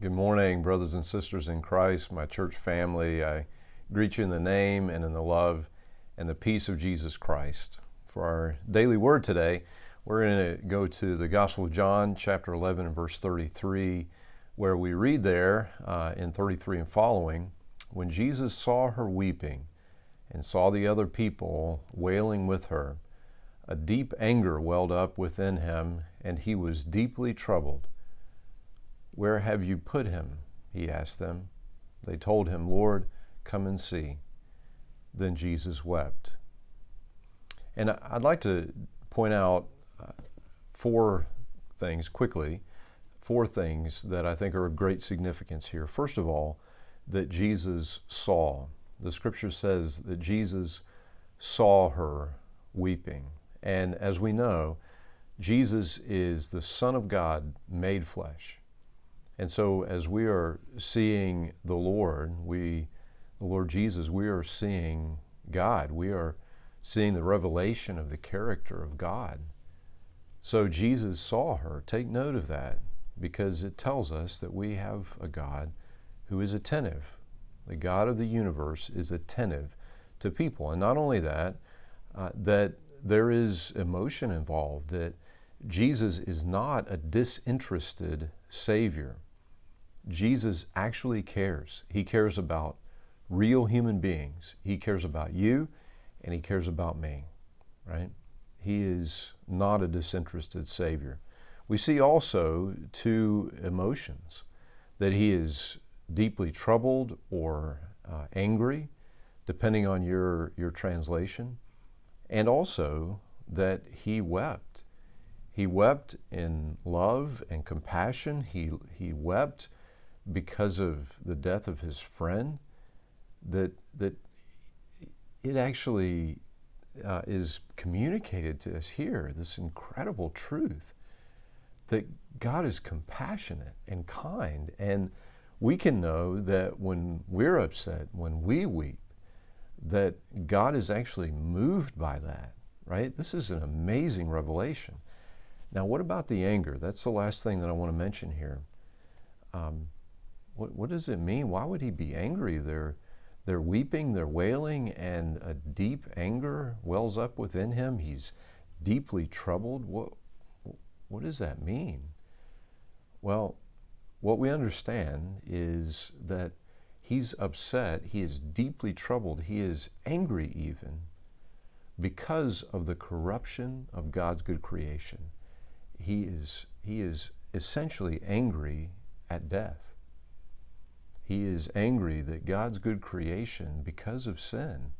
Good morning, brothers and sisters in Christ, my church family. I greet you in the name and in the love and the peace of Jesus Christ. For our daily word today, we're going to go to the Gospel of John, chapter 11, and verse 33, where we read there uh, in 33 and following when Jesus saw her weeping and saw the other people wailing with her, a deep anger welled up within him, and he was deeply troubled. Where have you put him? He asked them. They told him, Lord, come and see. Then Jesus wept. And I'd like to point out uh, four things quickly, four things that I think are of great significance here. First of all, that Jesus saw. The scripture says that Jesus saw her weeping. And as we know, Jesus is the Son of God made flesh. And so, as we are seeing the Lord, we, the Lord Jesus, we are seeing God. We are seeing the revelation of the character of God. So, Jesus saw her. Take note of that because it tells us that we have a God who is attentive. The God of the universe is attentive to people. And not only that, uh, that there is emotion involved, that Jesus is not a disinterested Savior. Jesus actually cares. He cares about real human beings. He cares about you and he cares about me, right? He is not a disinterested Savior. We see also two emotions that he is deeply troubled or uh, angry, depending on your, your translation, and also that he wept. He wept in love and compassion. He, he wept because of the death of his friend that that it actually uh, is communicated to us here this incredible truth that God is compassionate and kind. And we can know that when we're upset when we weep that God is actually moved by that right? This is an amazing revelation. Now what about the anger? That's the last thing that I want to mention here. Um, what, what does it mean? Why would he be angry? They're, they're weeping, they're wailing, and a deep anger wells up within him. He's deeply troubled. What, what does that mean? Well, what we understand is that he's upset, he is deeply troubled, he is angry even because of the corruption of God's good creation. He is, he is essentially angry at death. He is angry that God's good creation, because of sin,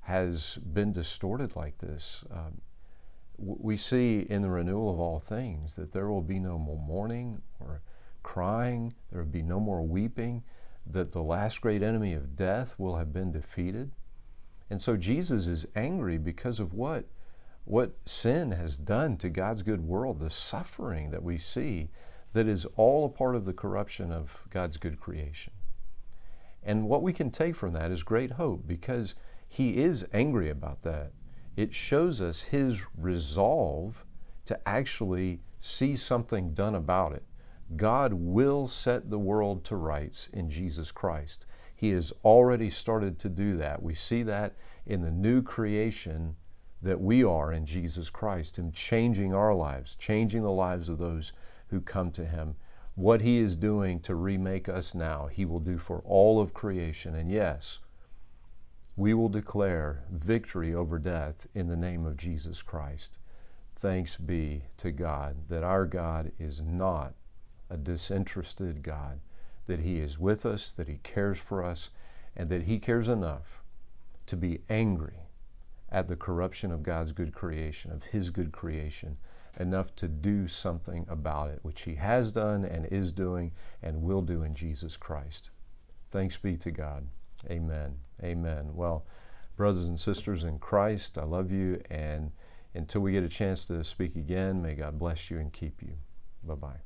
has been distorted like this. Um, we see in the renewal of all things that there will be no more mourning or crying, there will be no more weeping, that the last great enemy of death will have been defeated. And so Jesus is angry because of what? What sin has done to God's good world, the suffering that we see that is all a part of the corruption of God's good creation. And what we can take from that is great hope because He is angry about that. It shows us His resolve to actually see something done about it. God will set the world to rights in Jesus Christ. He has already started to do that. We see that in the new creation that we are in Jesus Christ, Him changing our lives, changing the lives of those who come to Him. What He is doing to remake us now, He will do for all of creation. And yes, we will declare victory over death in the name of Jesus Christ. Thanks be to God that our God is not a disinterested God, that He is with us, that He cares for us, and that He cares enough to be angry at the corruption of God's good creation, of His good creation, enough to do something about it, which He has done and is doing and will do in Jesus Christ. Thanks be to God. Amen. Amen. Well, brothers and sisters in Christ, I love you, and until we get a chance to speak again, may God bless you and keep you. Bye bye.